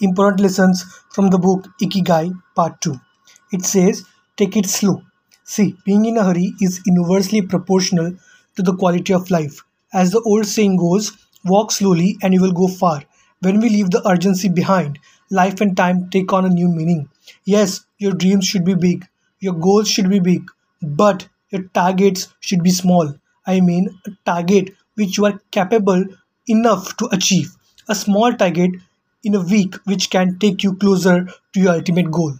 important lessons from the book Ikigai Part 2. It says, Take it slow. See, being in a hurry is inversely proportional to the quality of life. As the old saying goes, walk slowly and you will go far. When we leave the urgency behind, life and time take on a new meaning. Yes, your dreams should be big, your goals should be big, but your targets should be small. I mean, a target which you are capable enough to achieve. A small target in a week which can take you closer to your ultimate goal.